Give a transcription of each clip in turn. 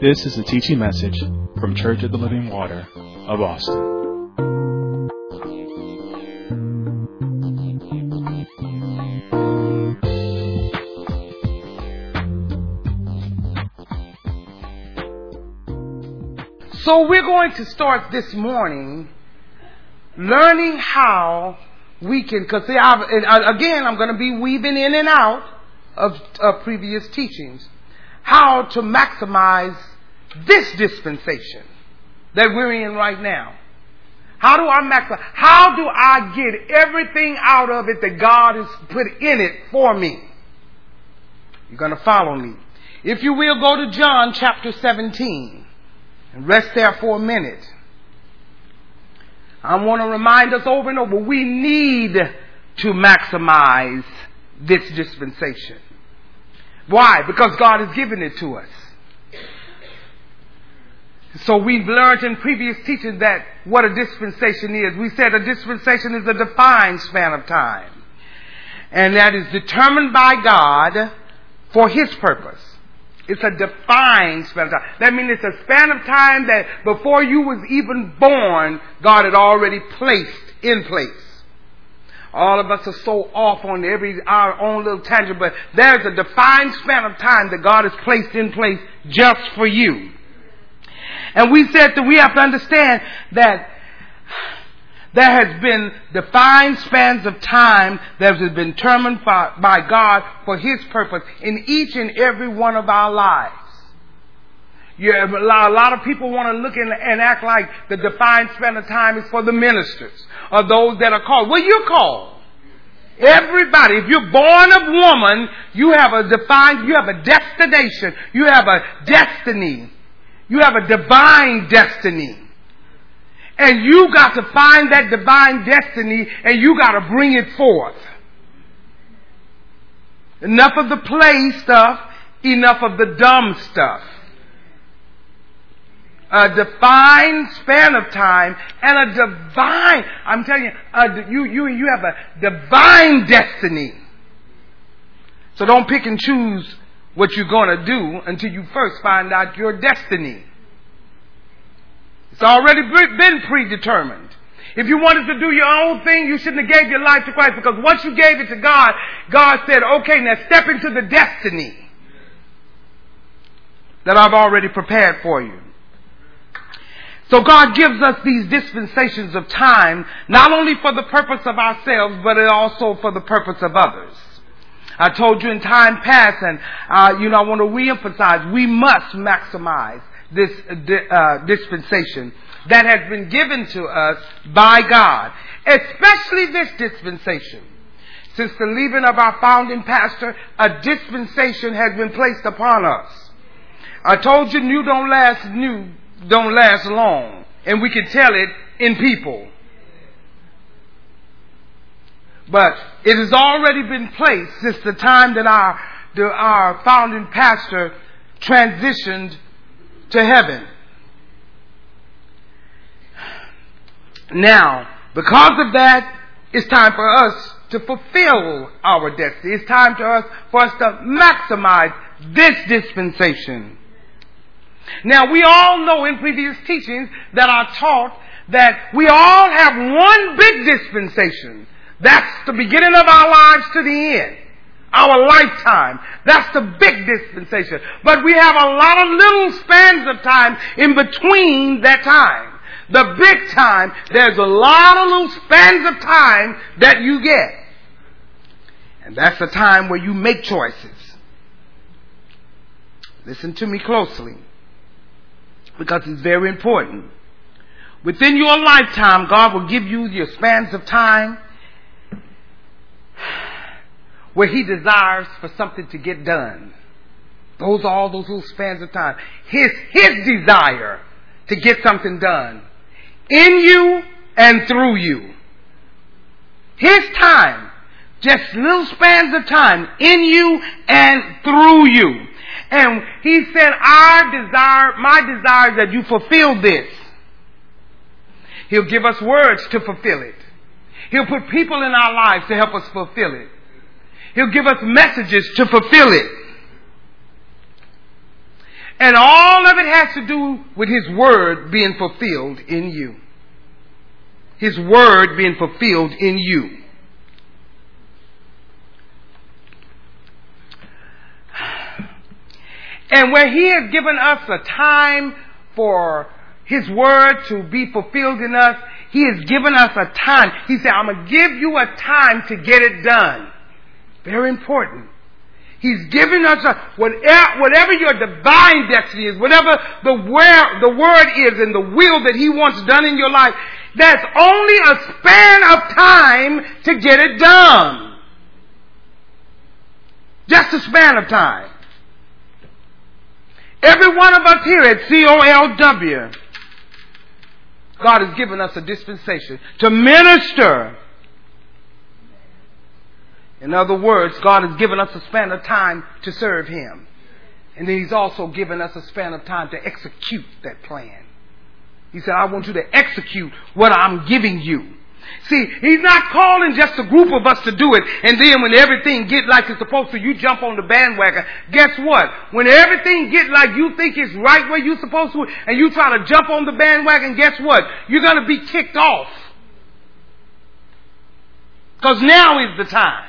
This is a teaching message from Church of the Living Water of Austin. So we're going to start this morning learning how we can, because uh, again, I'm going to be weaving in and out of, of previous teachings, how to maximize this dispensation that we're in right now. How do I maximize? How do I get everything out of it that God has put in it for me? You're going to follow me. If you will, go to John chapter 17 and rest there for a minute. I want to remind us over and over, we need to maximize this dispensation. Why? Because God has given it to us. So we've learned in previous teaching that what a dispensation is. We said a dispensation is a defined span of time. And that is determined by God for His purpose. It's a defined span of time. That means it's a span of time that before you was even born, God had already placed in place. All of us are so off on every our own little tangent, but there's a defined span of time that God has placed in place just for you. And we said that we have to understand that there has been defined spans of time that has been determined by, by God for His purpose in each and every one of our lives. A lot of people want to look and act like the defined span of time is for the ministers or those that are called. Well, you're called. Everybody, if you're born of woman, you have a defined, you have a destination, you have a destiny, you have a divine destiny. And you got to find that divine destiny and you got to bring it forth. Enough of the play stuff, enough of the dumb stuff. A defined span of time and a divine, I'm telling you, a, you, you, you have a divine destiny. So don't pick and choose what you're going to do until you first find out your destiny. It's already been predetermined. If you wanted to do your own thing, you shouldn't have gave your life to Christ because once you gave it to God, God said, okay, now step into the destiny that I've already prepared for you. So God gives us these dispensations of time, not only for the purpose of ourselves, but also for the purpose of others. I told you in time past, and uh, you know I want to reemphasize: we must maximize this uh, dispensation that has been given to us by God, especially this dispensation. Since the leaving of our founding pastor, a dispensation has been placed upon us. I told you new don't last new don't last long, and we can tell it in people. But it has already been placed since the time that our, the, our founding pastor transitioned to heaven. Now, because of that, it's time for us to fulfill our destiny. It's time for us, for us to maximize this dispensation. Now, we all know in previous teachings that are taught that we all have one big dispensation. That's the beginning of our lives to the end our lifetime. That's the big dispensation. But we have a lot of little spans of time in between that time. The big time, there's a lot of little spans of time that you get. And that's the time where you make choices. Listen to me closely. Because it's very important. Within your lifetime, God will give you your spans of time where he desires for something to get done. Those are all those little spans of time. His, his desire to get something done in you and through you. His time, just little spans of time in you and through you. And he said, our desire, my desire is that you fulfill this. He'll give us words to fulfill it. He'll put people in our lives to help us fulfill it. He'll give us messages to fulfill it. And all of it has to do with His Word being fulfilled in you. His Word being fulfilled in you. And where He has given us a time for His Word to be fulfilled in us, He has given us a time. He said, I'm going to give you a time to get it done. Very important. He's giving us a, whatever, whatever your divine destiny is, whatever the where, the word is and the will that He wants done in your life, that's only a span of time to get it done. Just a span of time. Every one of us here at COLW, God has given us a dispensation to minister. In other words, God has given us a span of time to serve Him. And then He's also given us a span of time to execute that plan. He said, I want you to execute what I'm giving you. See, he's not calling just a group of us to do it, and then when everything get like it's supposed to, you jump on the bandwagon. Guess what? When everything get like you think it's right where you're supposed to, and you try to jump on the bandwagon, guess what? You're gonna be kicked off. Cause now is the time.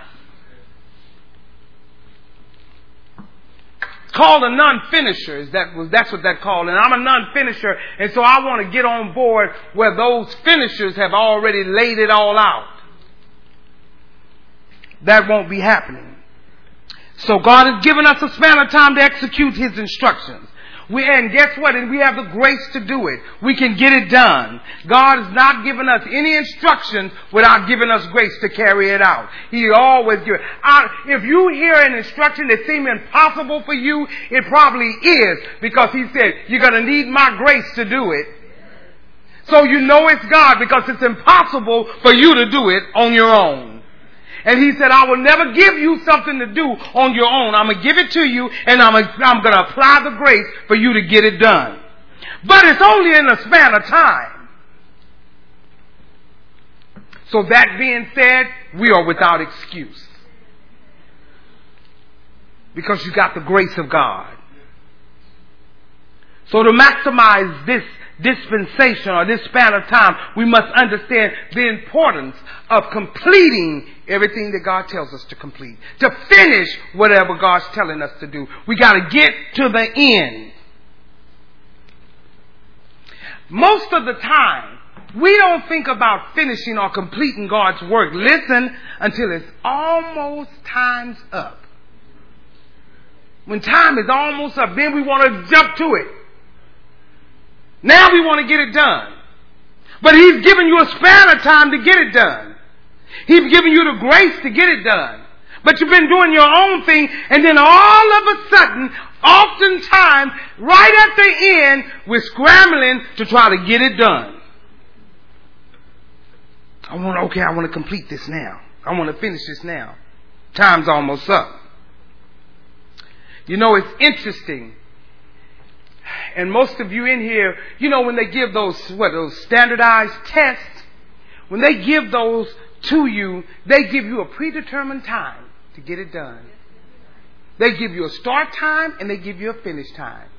It's called a non-finisher. That was, that's what that called. And I'm a non-finisher. And so I want to get on board where those finishers have already laid it all out. That won't be happening. So God has given us a span of time to execute His instructions. We, and guess what? And we have the grace to do it. We can get it done. God has not given us any instructions without giving us grace to carry it out. He always gives. If you hear an instruction that seems impossible for you, it probably is because He said, you're going to need my grace to do it. So you know it's God because it's impossible for you to do it on your own. And he said, I will never give you something to do on your own. I'm going to give it to you and I'm, I'm going to apply the grace for you to get it done. But it's only in a span of time. So that being said, we are without excuse. Because you got the grace of God. So to maximize this dispensation or this span of time, we must understand the importance of completing everything that God tells us to complete. To finish whatever God's telling us to do. We gotta get to the end. Most of the time, we don't think about finishing or completing God's work. Listen until it's almost time's up. When time is almost up, then we want to jump to it. Now we want to get it done. But He's given you a span of time to get it done. He's given you the grace to get it done. But you've been doing your own thing, and then all of a sudden, oftentimes, right at the end, we're scrambling to try to get it done. I want, okay, I want to complete this now. I want to finish this now. Time's almost up. You know, it's interesting and most of you in here, you know, when they give those, what, those standardized tests, when they give those to you, they give you a predetermined time to get it done. They give you a start time and they give you a finish time.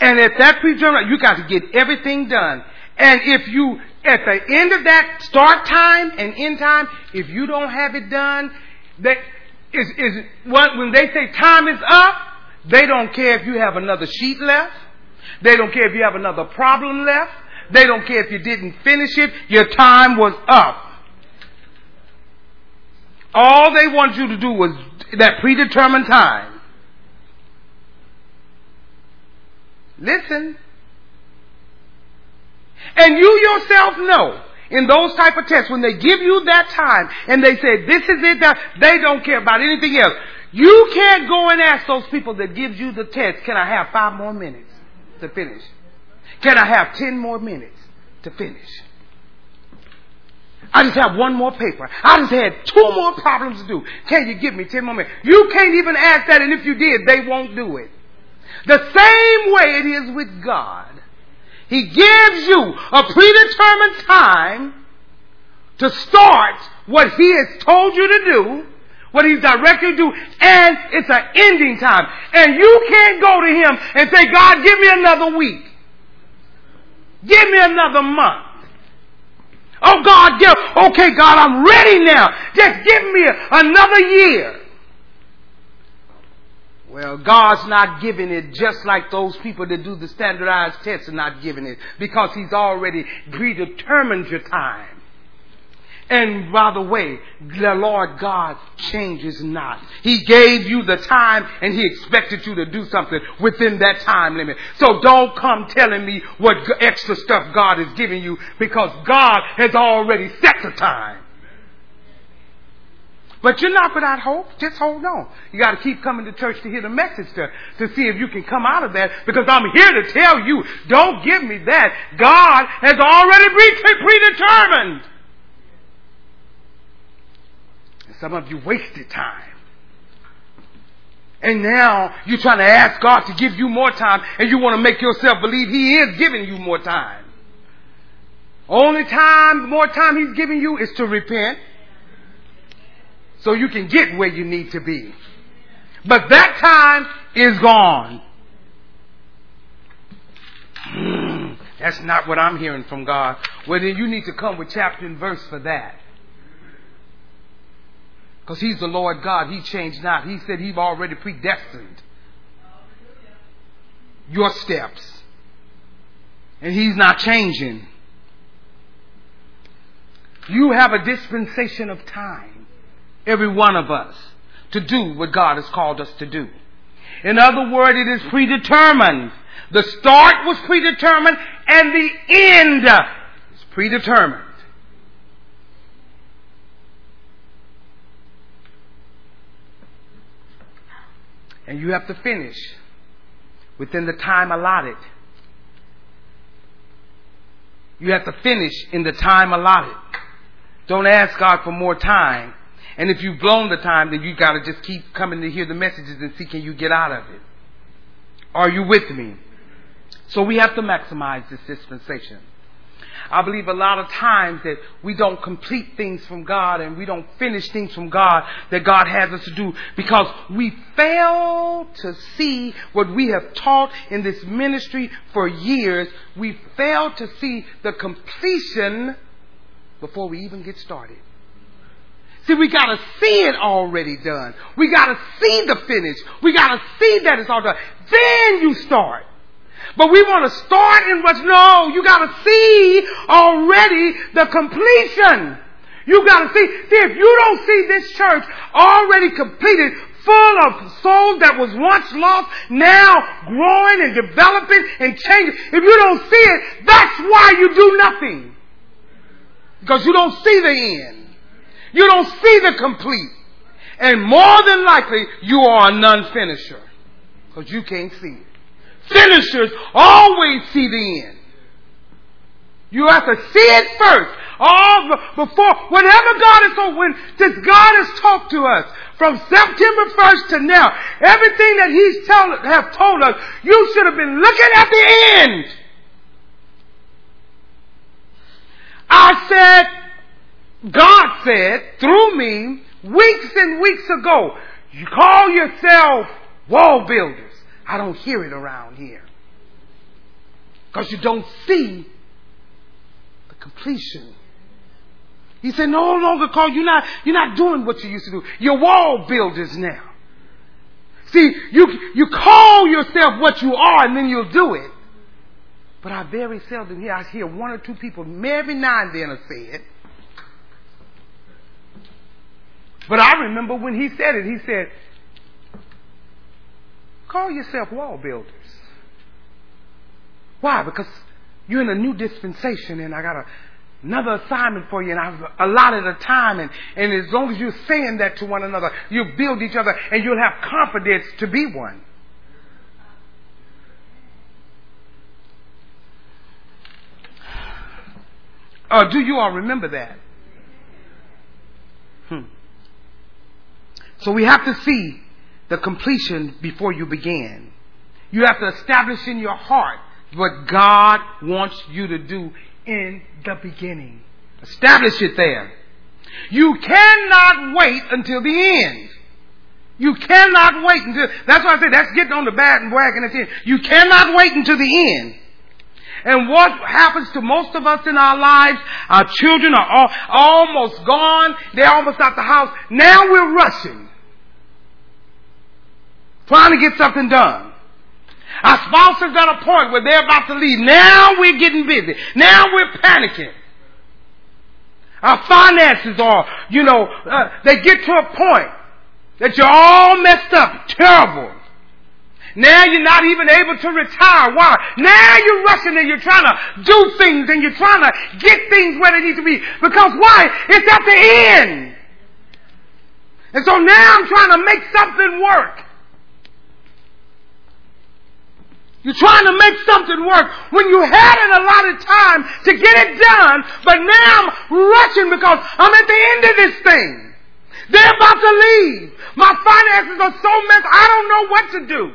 And at that predetermined, you got to get everything done. And if you, at the end of that start time and end time, if you don't have it done, that is, is when they say time is up, they don't care if you have another sheet left. They don't care if you have another problem left. They don't care if you didn't finish it. Your time was up. All they want you to do was that predetermined time. Listen. And you yourself know in those type of tests when they give you that time and they say this is it that they don't care about anything else. You can't go and ask those people that gives you the test, can I have five more minutes to finish? Can I have ten more minutes to finish? I just have one more paper. I just had two more problems to do. Can you give me ten more minutes? You can't even ask that, and if you did, they won't do it. The same way it is with God. He gives you a predetermined time to start what He has told you to do what he's directed to do, and it's an ending time. And you can't go to him and say, God, give me another week. Give me another month. Oh God, give, okay God, I'm ready now. Just give me another year. Well, God's not giving it just like those people that do the standardized tests are not giving it because He's already predetermined your time. And by the way, the Lord God changes not. He gave you the time and He expected you to do something within that time limit. So don't come telling me what extra stuff God is giving you because God has already set the time. But you're not without hope. Just hold on. You got to keep coming to church to hear the message to, to see if you can come out of that because I'm here to tell you, don't give me that. God has already predetermined. Some of you wasted time. And now you're trying to ask God to give you more time and you want to make yourself believe He is giving you more time. Only time, more time He's giving you is to repent so you can get where you need to be. But that time is gone. Hmm, that's not what I'm hearing from God. Well, then you need to come with chapter and verse for that. Because He's the Lord God. He changed not. He said He's already predestined your steps. And He's not changing. You have a dispensation of time, every one of us, to do what God has called us to do. In other words, it is predetermined. The start was predetermined and the end is predetermined. And you have to finish within the time allotted. You have to finish in the time allotted. Don't ask God for more time. And if you've blown the time, then you gotta just keep coming to hear the messages and see can you get out of it. Are you with me? So we have to maximize this dispensation. I believe a lot of times that we don't complete things from God and we don't finish things from God that God has us to do because we fail to see what we have taught in this ministry for years. We fail to see the completion before we even get started. See, we gotta see it already done. We gotta see the finish. We gotta see that it's all done. Then you start. But we want to start in what's no, you gotta see already the completion. You gotta see, see if you don't see this church already completed, full of souls that was once lost, now growing and developing and changing. If you don't see it, that's why you do nothing. Because you don't see the end. You don't see the complete. And more than likely, you are a non-finisher. Because you can't see it. Finishers always see the end. You have to see it first. All before, whenever God is so, when, since God has talked to us from September 1st to now, everything that He's tell, have told us, you should have been looking at the end. I said, God said through me weeks and weeks ago, you call yourself wall builders. I don't hear it around here. Because you don't see the completion. He said, no longer call you're not, you're not doing what you used to do. You're wall builders now. See, you, you call yourself what you are and then you'll do it. But I very seldom hear, I hear one or two people every now and then say it. But I remember when he said it, he said, Call yourself wall builders. Why? Because you're in a new dispensation and I got a, another assignment for you and I've allotted a time and, and as long as you're saying that to one another, you'll build each other and you'll have confidence to be one. Uh, do you all remember that? Hmm. So we have to see the completion before you begin. You have to establish in your heart what God wants you to do in the beginning. Establish it there. You cannot wait until the end. You cannot wait until, that's why I say that's getting on the bandwagon at the end. You cannot wait until the end. And what happens to most of us in our lives, our children are all, almost gone. They're almost out the house. Now we're rushing. Trying to get something done. Our spouses at a point where they're about to leave. Now we're getting busy. Now we're panicking. Our finances are, you know, uh, they get to a point that you're all messed up, terrible. Now you're not even able to retire. Why? Now you're rushing and you're trying to do things and you're trying to get things where they need to be. Because why? It's at the end. And so now I'm trying to make something work. You're trying to make something work when you had a lot of time to get it done, but now I'm rushing because I'm at the end of this thing. They're about to leave. My finances are so messed, I don't know what to do.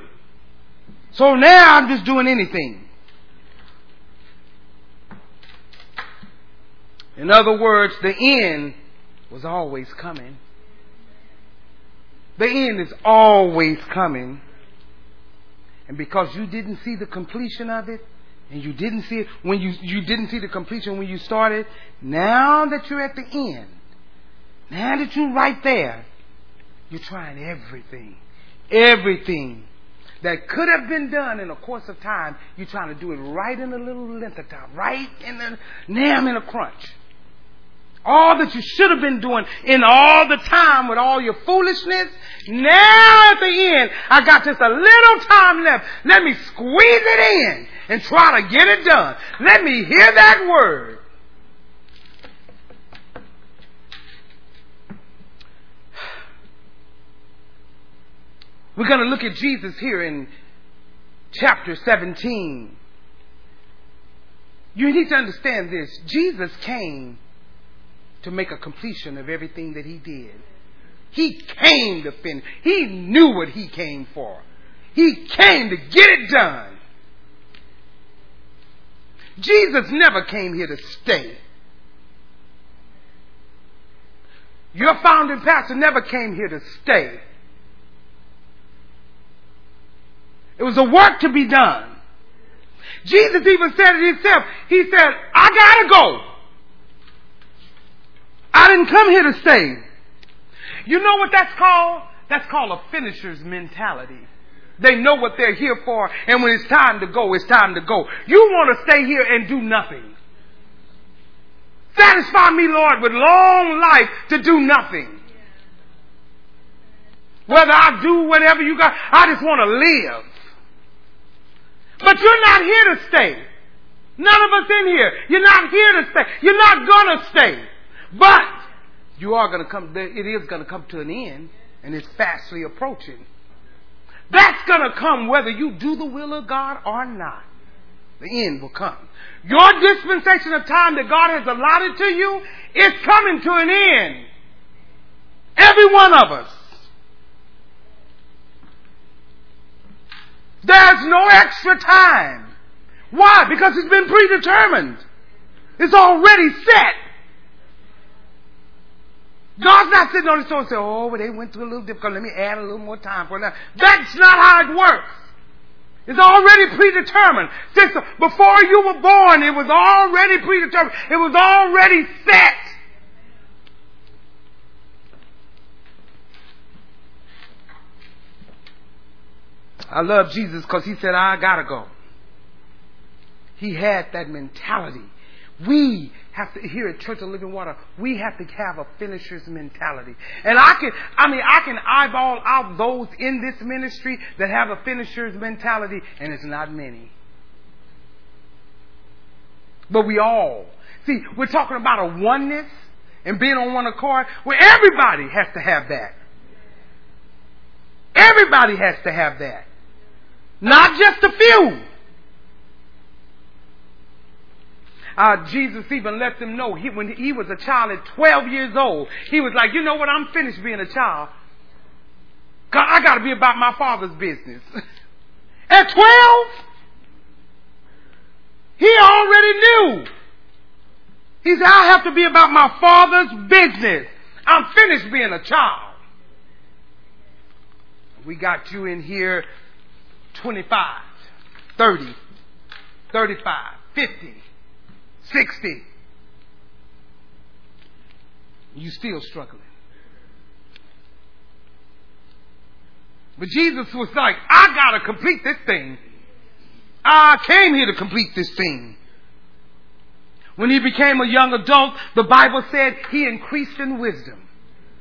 So now I'm just doing anything. In other words, the end was always coming. The end is always coming. And because you didn't see the completion of it, and you didn't see it when you, you didn't see the completion when you started, now that you're at the end, now that you're right there, you're trying everything. Everything that could have been done in a course of time, you're trying to do it right in a little length of time, right in the, now I'm in a crunch. All that you should have been doing in all the time with all your foolishness. Now at the end, I got just a little time left. Let me squeeze it in and try to get it done. Let me hear that word. We're going to look at Jesus here in chapter 17. You need to understand this. Jesus came to make a completion of everything that he did. He came to finish. He knew what he came for. He came to get it done. Jesus never came here to stay. Your founding pastor never came here to stay. It was a work to be done. Jesus even said it himself. He said, I gotta go. I didn't come here to stay. You know what that's called? That's called a finisher's mentality. They know what they're here for, and when it's time to go, it's time to go. You want to stay here and do nothing. Satisfy me, Lord, with long life to do nothing. Whether I do whatever you got, I just want to live. But you're not here to stay. None of us in here. You're not here to stay. You're not gonna stay. But you are going to come, it is going to come to an end, and it's fastly approaching. That's going to come whether you do the will of God or not. The end will come. Your dispensation of time that God has allotted to you is coming to an end. Every one of us. There's no extra time. Why? Because it's been predetermined. It's already set. God's not sitting on his throne and saying, oh, well, they went through a little difficult. Let me add a little more time for that. That's not how it works. It's already predetermined. Since before you were born, it was already predetermined. It was already set. I love Jesus because he said, I gotta go. He had that mentality. We have to, here at Church of Living Water, we have to have a finisher's mentality. And I can, I mean, I can eyeball out those in this ministry that have a finisher's mentality, and it's not many. But we all, see, we're talking about a oneness and being on one accord where everybody has to have that. Everybody has to have that. Not just a few. Uh, Jesus even let them know he, when he was a child at 12 years old, he was like, you know what, I'm finished being a child. I got to be about my father's business. at 12, he already knew He said, I have to be about my father's business. I'm finished being a child. We got you in here 25, 30, 35, 50, 60. You still struggling. But Jesus was like, I gotta complete this thing. I came here to complete this thing. When he became a young adult, the Bible said he increased in wisdom.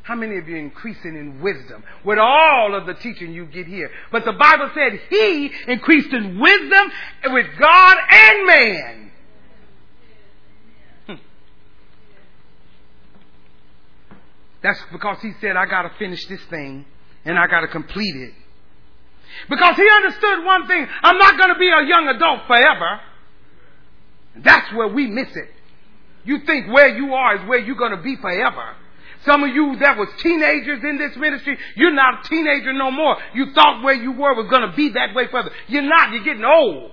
How many of you increasing in wisdom with all of the teaching you get here? But the Bible said he increased in wisdom with God and man. Hmm. That's because he said, I gotta finish this thing and I gotta complete it. Because he understood one thing, I'm not gonna be a young adult forever. That's where we miss it. You think where you are is where you're going to be forever. Some of you that was teenagers in this ministry, you're not a teenager no more. You thought where you were was going to be that way forever. You're not. You're getting old.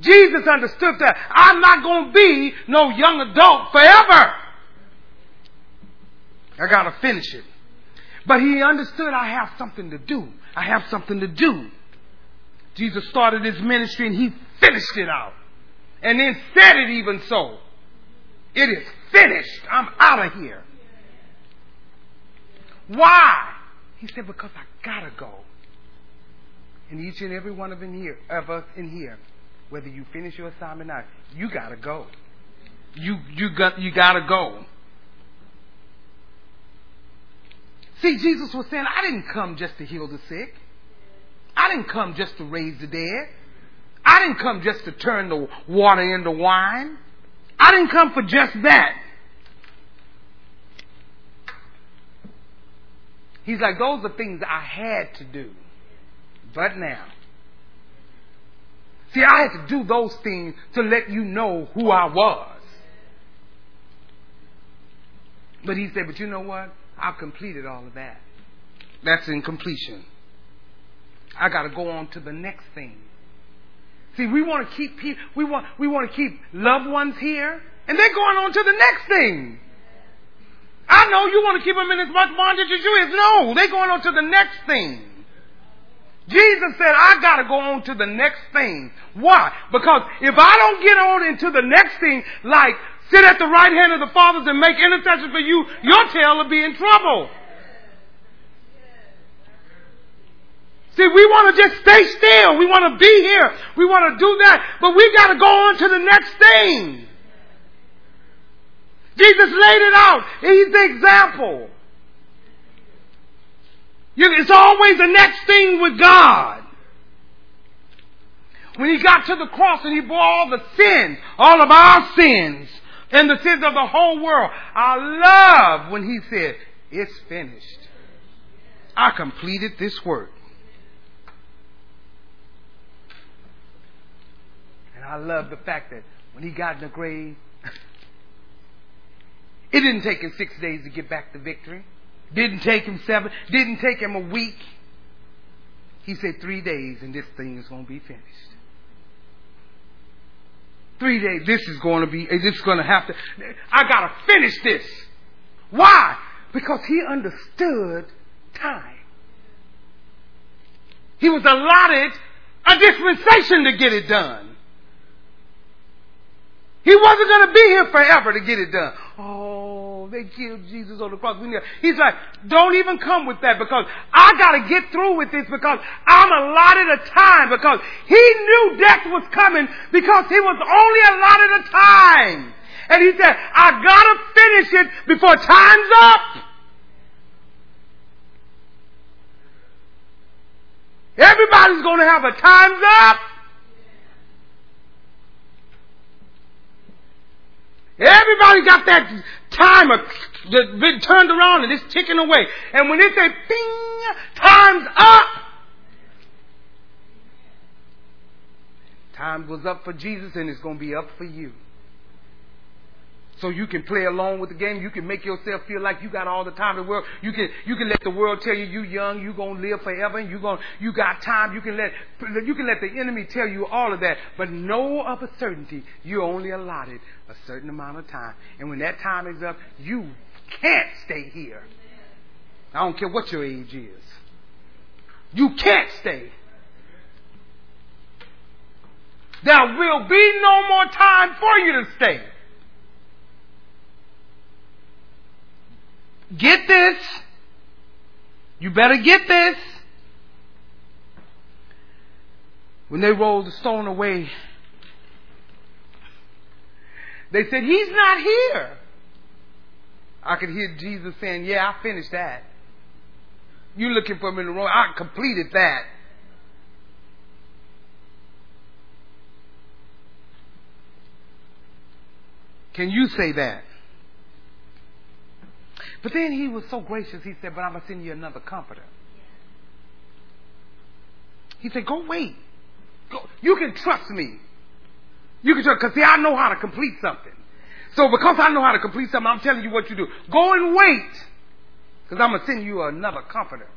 Jesus understood that I'm not going to be no young adult forever. I got to finish it. But he understood I have something to do. I have something to do. Jesus started his ministry and he finished it out. And then said it even so. It is finished. I'm out of here. Why? He said, because I gotta go. And each and every one of, in here, of us in here, whether you finish your assignment or not, you gotta go. You, you got, you gotta go. See, Jesus was saying, I didn't come just to heal the sick. I didn't come just to raise the dead. I didn't come just to turn the water into wine. I didn't come for just that. He's like, those are things I had to do. But now. See, I had to do those things to let you know who I was. But he said, but you know what? I've completed all of that. That's in completion. I got to go on to the next thing. See, we want to keep people, we want, we want to keep loved ones here, and they're going on to the next thing. I know you want to keep them in as much bondage as you is. No, they're going on to the next thing. Jesus said, I gotta go on to the next thing. Why? Because if I don't get on into the next thing, like sit at the right hand of the fathers and make intercession for you, your tail will be in trouble. See, we want to just stay still. We want to be here. We want to do that. But we got to go on to the next thing. Jesus laid it out. He's the example. It's always the next thing with God. When he got to the cross and he bore all the sins, all of our sins, and the sins of the whole world, I love when he said, It's finished. I completed this work. And I love the fact that when he got in the grave, it didn't take him six days to get back to victory. Didn't take him seven. Didn't take him a week. He said three days and this thing is going to be finished. Three days. This is going to be, this is going to have to, I got to finish this. Why? Because he understood time. He was allotted a dispensation to get it done. He wasn't going to be here forever to get it done. Oh, they killed Jesus on the cross. He's like, don't even come with that because I got to get through with this because I'm allotted a time because he knew death was coming because he was only allotted a time. And he said, I got to finish it before time's up. Everybody's going to have a time's up. Everybody got that timer that been turned around and it's ticking away. And when it say ping, time's up. Time was up for Jesus and it's going to be up for you. So you can play along with the game. You can make yourself feel like you got all the time in the world. You can you can let the world tell you you young, you gonna live forever, and you gonna you got time. You can let you can let the enemy tell you all of that, but know of a certainty you're only allotted a certain amount of time, and when that time is up, you can't stay here. I don't care what your age is. You can't stay. There will be no more time for you to stay. Get this. You better get this. When they rolled the stone away, they said, He's not here. I could hear Jesus saying, Yeah, I finished that. You looking for him in the wrong. I completed that. Can you say that? But then he was so gracious, he said, But I'm going to send you another comforter. He said, Go wait. Go. You can trust me. You can trust, because see, I know how to complete something. So because I know how to complete something, I'm telling you what you do. Go and wait, because I'm going to send you another comforter.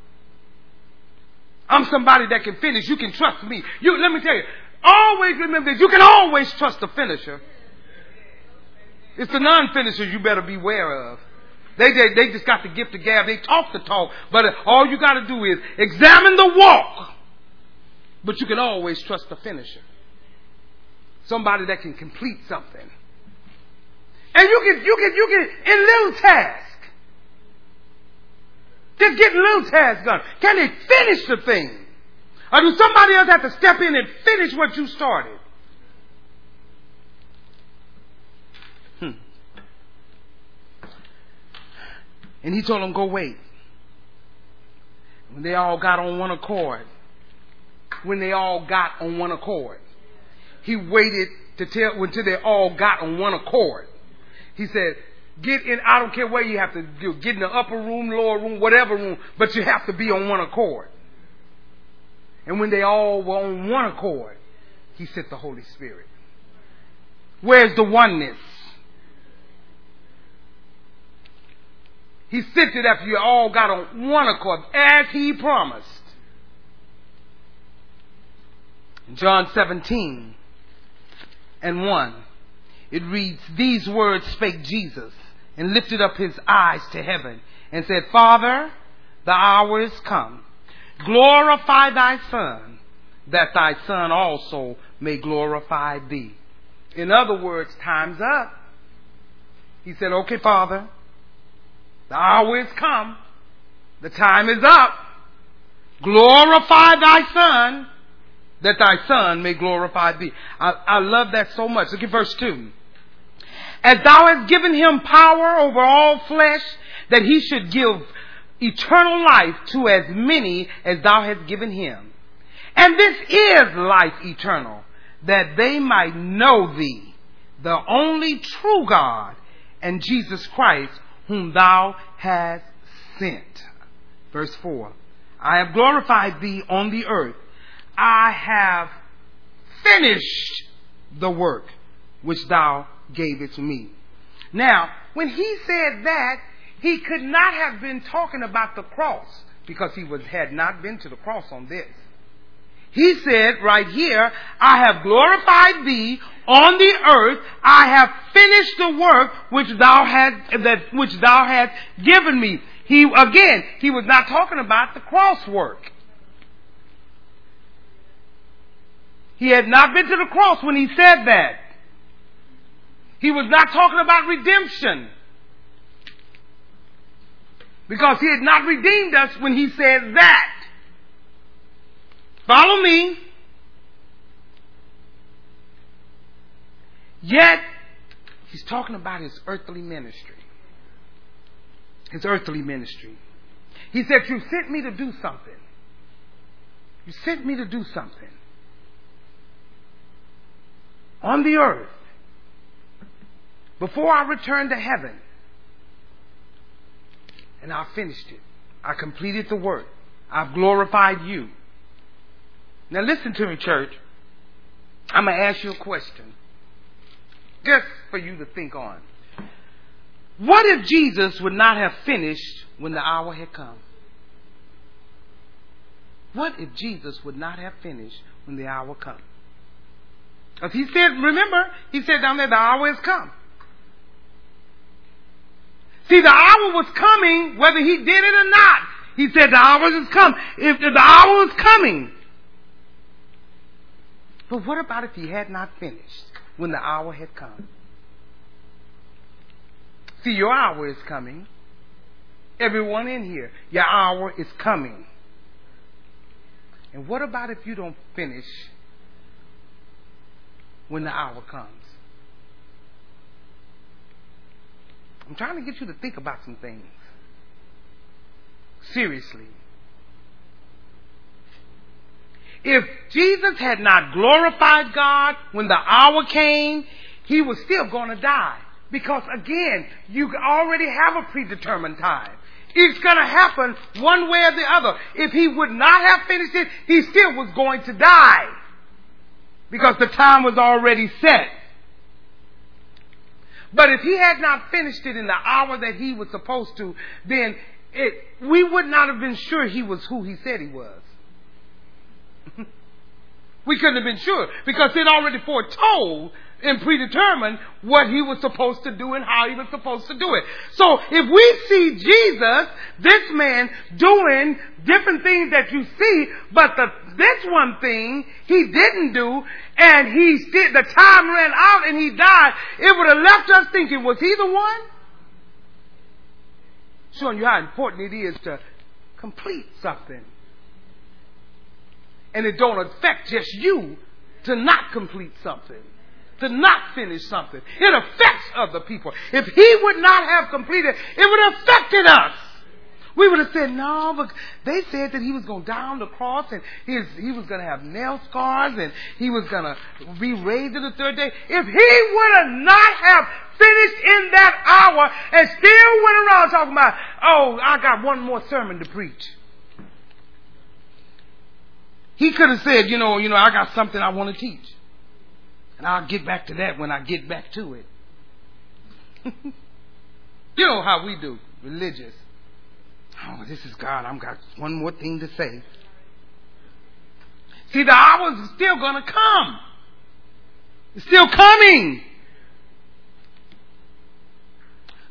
I'm somebody that can finish. You can trust me. You, let me tell you, always remember this. You can always trust the finisher. It's the non-finishers you better beware of. They, they, they just got the gift of gab. They talk the talk, but uh, all you got to do is examine the walk. But you can always trust the finisher. Somebody that can complete something. And you can, you can, you can, in little tasks. Just get little tasks done. Can they finish the thing? Or do somebody else have to step in and finish what you started? And he told them, go wait. When they all got on one accord. When they all got on one accord. He waited to tell until they all got on one accord. He said, get in, I don't care where you have to do, get in the upper room, lower room, whatever room, but you have to be on one accord. And when they all were on one accord, he sent the Holy Spirit. Where's the oneness? He sent it after you all got on one accord, as he promised. In John 17 and 1, it reads, These words spake Jesus and lifted up his eyes to heaven and said, Father, the hour is come. Glorify thy Son, that thy Son also may glorify thee. In other words, time's up. He said, Okay, Father, the hour is come. The time is up. Glorify thy Son, that thy Son may glorify thee. I, I love that so much. Look at verse 2. As thou hast given him power over all flesh, that he should give eternal life to as many as thou hast given him. And this is life eternal, that they might know thee, the only true God, and Jesus Christ, whom thou hast sent. Verse 4. I have glorified thee on the earth. I have finished the work which thou gavest me. Now, when he said that, he could not have been talking about the cross because he was, had not been to the cross on this. He said right here, I have glorified thee on the earth. I have finished the work which thou hast, that, which thou hast given me. He, again, he was not talking about the cross work. He had not been to the cross when he said that. He was not talking about redemption. Because he had not redeemed us when he said that. Follow me. Yet, he's talking about his earthly ministry. His earthly ministry. He said, You sent me to do something. You sent me to do something. On the earth. Before I returned to heaven. And I finished it. I completed the work. I've glorified you. Now listen to me, church. I'm going to ask you a question. Just for you to think on. What if Jesus would not have finished when the hour had come? What if Jesus would not have finished when the hour come? Because he said, remember, he said down there, the hour has come. See, the hour was coming whether he did it or not. He said the hour has come. If the hour was coming. But what about if he had not finished when the hour had come? See, your hour is coming. Everyone in here, your hour is coming. And what about if you don't finish when the hour comes? I'm trying to get you to think about some things. Seriously. If Jesus had not glorified God when the hour came, he was still going to die. Because again, you already have a predetermined time. It's going to happen one way or the other. If he would not have finished it, he still was going to die. Because the time was already set. But if he had not finished it in the hour that he was supposed to, then it, we would not have been sure he was who he said he was. we couldn't have been sure because it already foretold and predetermined what he was supposed to do and how he was supposed to do it. So if we see Jesus, this man, doing different things that you see, but the, this one thing he didn't do, and he did, the time ran out and he died, it would have left us thinking, was he the one? Showing you how important it is to complete something. And it don't affect just you to not complete something to not finish something. It affects other people. If he would not have completed, it would have affected us. We would have said, no, but they said that he was going to die on the cross and his, he was going to have nail scars and he was going to be raised in the third day. If he would have not have finished in that hour and still went around talking about, oh, I got one more sermon to preach. He could have said, you know, you know, I got something I want to teach. And I'll get back to that when I get back to it. you know how we do, religious. Oh, this is God. I've got one more thing to say. See, the hour's still going to come. It's still coming.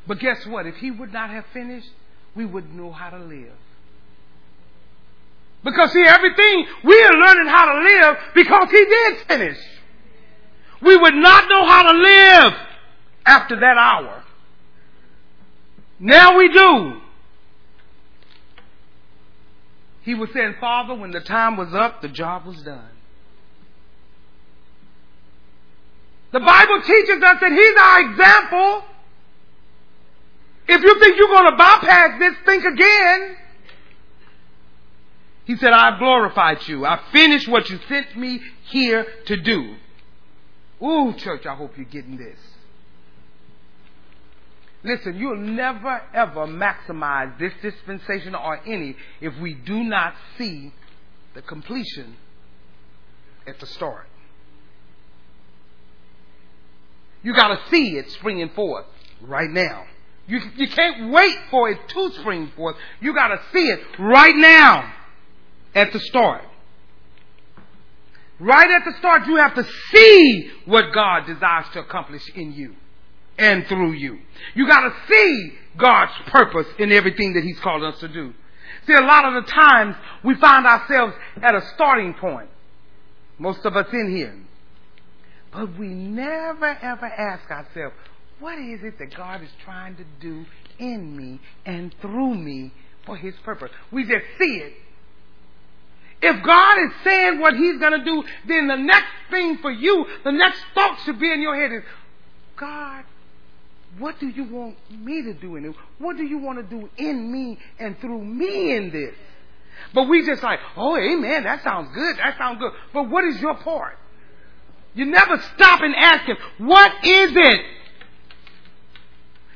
But guess what? If he would not have finished, we wouldn't know how to live. Because see, everything we are learning how to live because he did finish we would not know how to live after that hour. Now we do. He was saying, Father, when the time was up, the job was done. The Bible teaches us that He's our example. If you think you're going to bypass this, think again. He said, I've glorified you. I finished what you sent me here to do. Ooh, church, I hope you're getting this. Listen, you'll never ever maximize this dispensation or any if we do not see the completion at the start. You got to see it springing forth right now. You, you can't wait for it to spring forth. You got to see it right now at the start. Right at the start, you have to see what God desires to accomplish in you and through you. You gotta see God's purpose in everything that He's called us to do. See, a lot of the times we find ourselves at a starting point. Most of us in here. But we never ever ask ourselves, what is it that God is trying to do in me and through me for His purpose? We just see it if God is saying what He's going to do, then the next thing for you, the next thought should be in your head is, God, what do you want me to do in it? What do you want to do in me and through me in this? But we just like, oh, amen, that sounds good, that sounds good. But what is your part? You never stop and ask Him, what is it?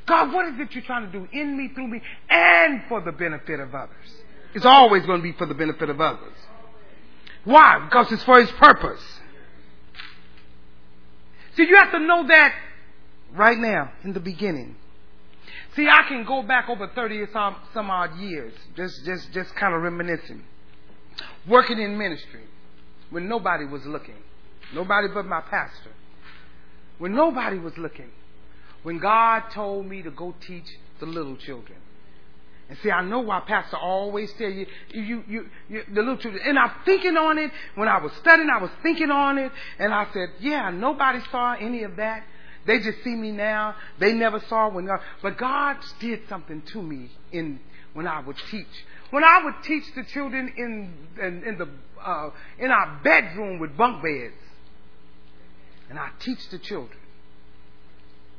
God, what is it you're trying to do in me, through me, and for the benefit of others? It's always going to be for the benefit of others. Why? Because it's for His purpose. See, you have to know that right now, in the beginning. See, I can go back over 30 some, some odd years, just, just, just kind of reminiscing. Working in ministry when nobody was looking. Nobody but my pastor. When nobody was looking. When God told me to go teach the little children. And see, I know why Pastor always tell you, you, you, you, the little children. And I'm thinking on it. When I was studying, I was thinking on it. And I said, yeah, nobody saw any of that. They just see me now. They never saw when God, but God did something to me in, when I would teach. When I would teach the children in, in, in the, uh, in our bedroom with bunk beds. And I teach the children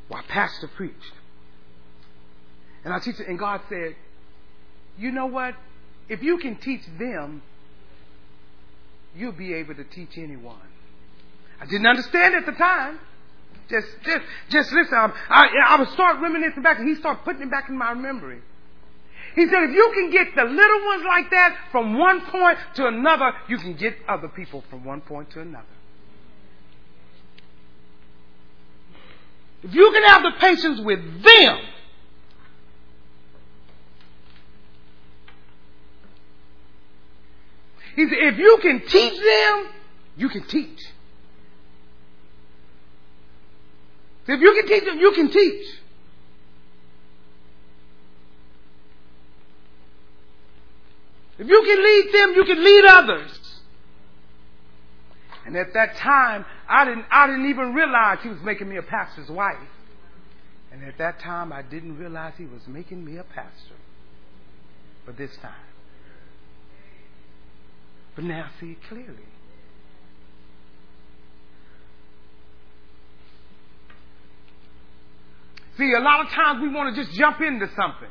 while pastor preached. And I teach it, and God said, you know what? If you can teach them, you'll be able to teach anyone. I didn't understand at the time. Just, just, just listen. I, I, I would start reminiscing back, and he started putting it back in my memory. He said, if you can get the little ones like that from one point to another, you can get other people from one point to another. If you can have the patience with them, he said, if you can teach them, you can teach. If you can teach them, you can teach. If you can lead them, you can lead others. And at that time, I didn't, I didn't even realize he was making me a pastor's wife. And at that time, I didn't realize he was making me a pastor. But this time. But now I see it clearly. See, a lot of times we want to just jump into something.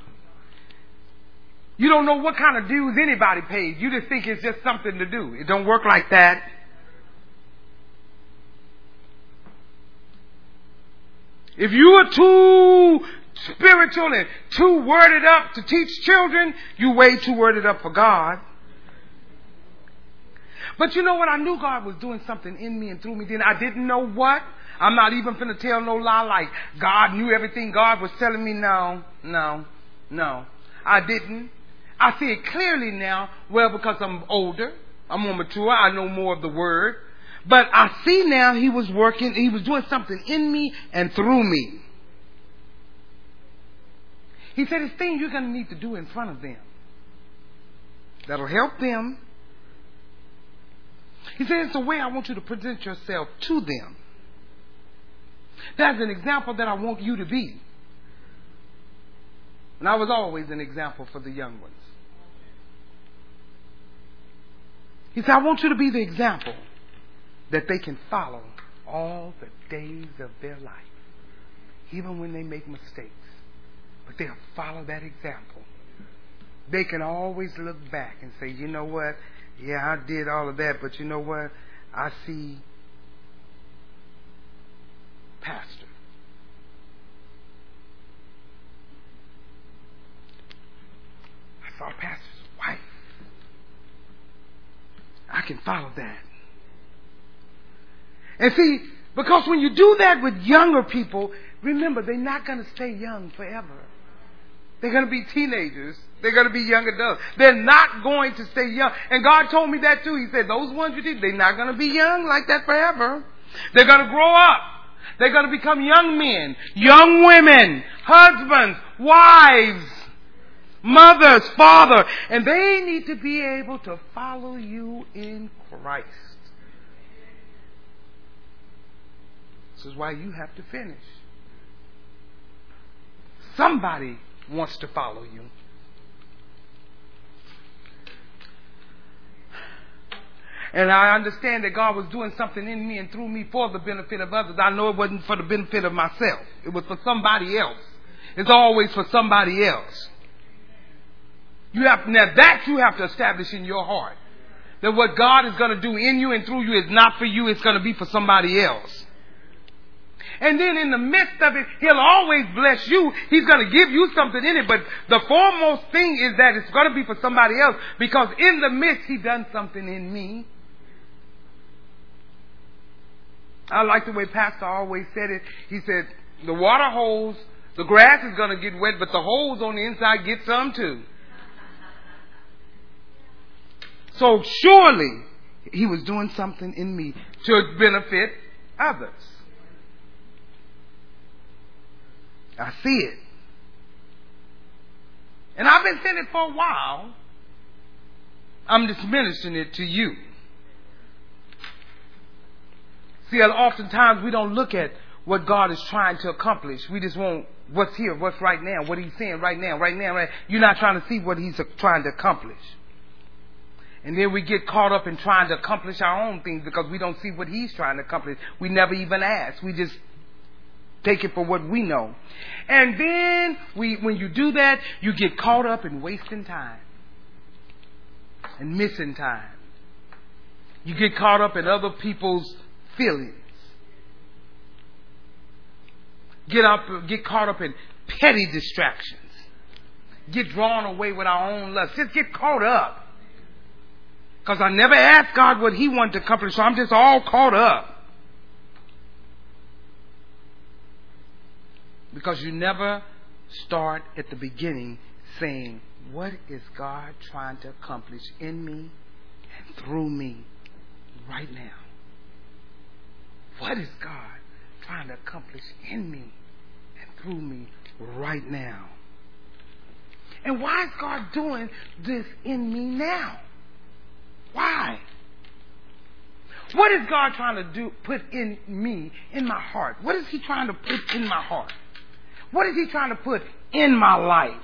You don't know what kind of dues anybody pays. You just think it's just something to do. It don't work like that. If you are too spiritual and too worded up to teach children, you way too worded up for God. But you know what? I knew God was doing something in me and through me. Then I didn't know what. I'm not even finna tell no lie like God knew everything God was telling me. No, no, no. I didn't. I see it clearly now. Well, because I'm older, I'm more mature, I know more of the word. But I see now he was working, he was doing something in me and through me. He said, it's things you're going to need to do in front of them that'll help them. He says, it's the way I want you to present yourself to them. That's an example that I want you to be. And I was always an example for the young ones. He said, I want you to be the example that they can follow all the days of their life, even when they make mistakes. But they'll follow that example. They can always look back and say, you know what? Yeah, I did all of that, but you know what? I see pastor. I saw pastor's wife. I can follow that. And see, because when you do that with younger people, remember, they're not going to stay young forever. They're going to be teenagers. They're going to be young adults. They're not going to stay young. And God told me that too. He said, those ones you did, they're not going to be young like that forever. They're going to grow up. They're going to become young men, young women, husbands, wives, mothers, father, and they need to be able to follow you in Christ. This is why you have to finish. Somebody wants to follow you. And I understand that God was doing something in me and through me for the benefit of others. I know it wasn't for the benefit of myself. It was for somebody else. It's always for somebody else. You have now that you have to establish in your heart. That what God is going to do in you and through you is not for you, it's going to be for somebody else. And then in the midst of it, He'll always bless you. He's going to give you something in it. But the foremost thing is that it's going to be for somebody else because in the midst, He done something in me. I like the way Pastor always said it. He said, the water holes The grass is going to get wet, but the holes on the inside get some too. So surely he was doing something in me to benefit others. I see it. And I've been saying it for a while. I'm just ministering it to you. See, oftentimes we don't look at what God is trying to accomplish. We just want what's here, what's right now, what He's saying right now, right now. Right. You're not trying to see what He's trying to accomplish. And then we get caught up in trying to accomplish our own things because we don't see what He's trying to accomplish. We never even ask. We just take it for what we know. And then we, when you do that, you get caught up in wasting time and missing time. You get caught up in other people's feelings. Get up, get caught up in petty distractions. Get drawn away with our own lust. Just get caught up. Because I never asked God what He wanted to accomplish, so I'm just all caught up. Because you never start at the beginning saying, What is God trying to accomplish in me and through me right now? What is God trying to accomplish in me and through me right now? And why is God doing this in me now? Why? What is God trying to do, put in me, in my heart? What is He trying to put in my heart? What is He trying to put in my life?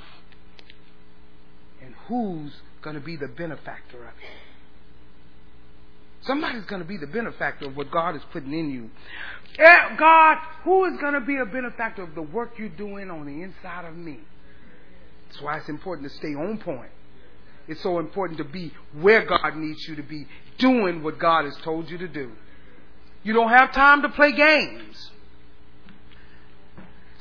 And who's going to be the benefactor of it? Somebody's going to be the benefactor of what God is putting in you. Eh, God, who is going to be a benefactor of the work you're doing on the inside of me? That's why it's important to stay on point. It's so important to be where God needs you to be, doing what God has told you to do. You don't have time to play games.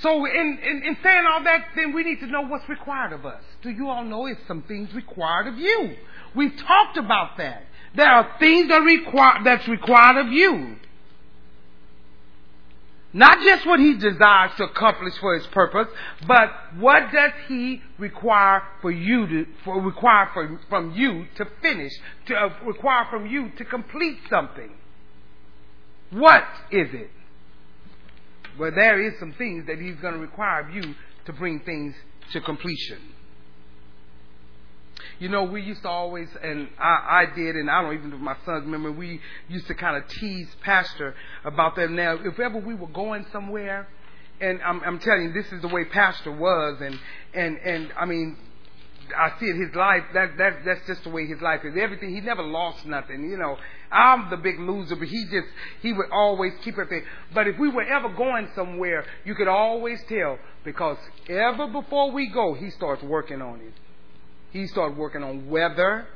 So, in, in, in, saying all that, then we need to know what's required of us. Do you all know it's some things required of you? We've talked about that. There are things that require, that's required of you. Not just what he desires to accomplish for his purpose, but what does he require for you to, for, require from, you to finish, to uh, require from you to complete something? What is it? Well, there is some things that he's going to require of you to bring things to completion. You know, we used to always, and I, I did, and I don't even know if my sons remember, we used to kind of tease Pastor about that. Now, if ever we were going somewhere, and I'm, I'm telling you, this is the way Pastor was, and, and, and I mean, I see it, his life, that, that, that's just the way his life is. Everything, he never lost nothing, you know. I'm the big loser, but he just, he would always keep everything. But if we were ever going somewhere, you could always tell, because ever before we go, he starts working on it. He started working on weather.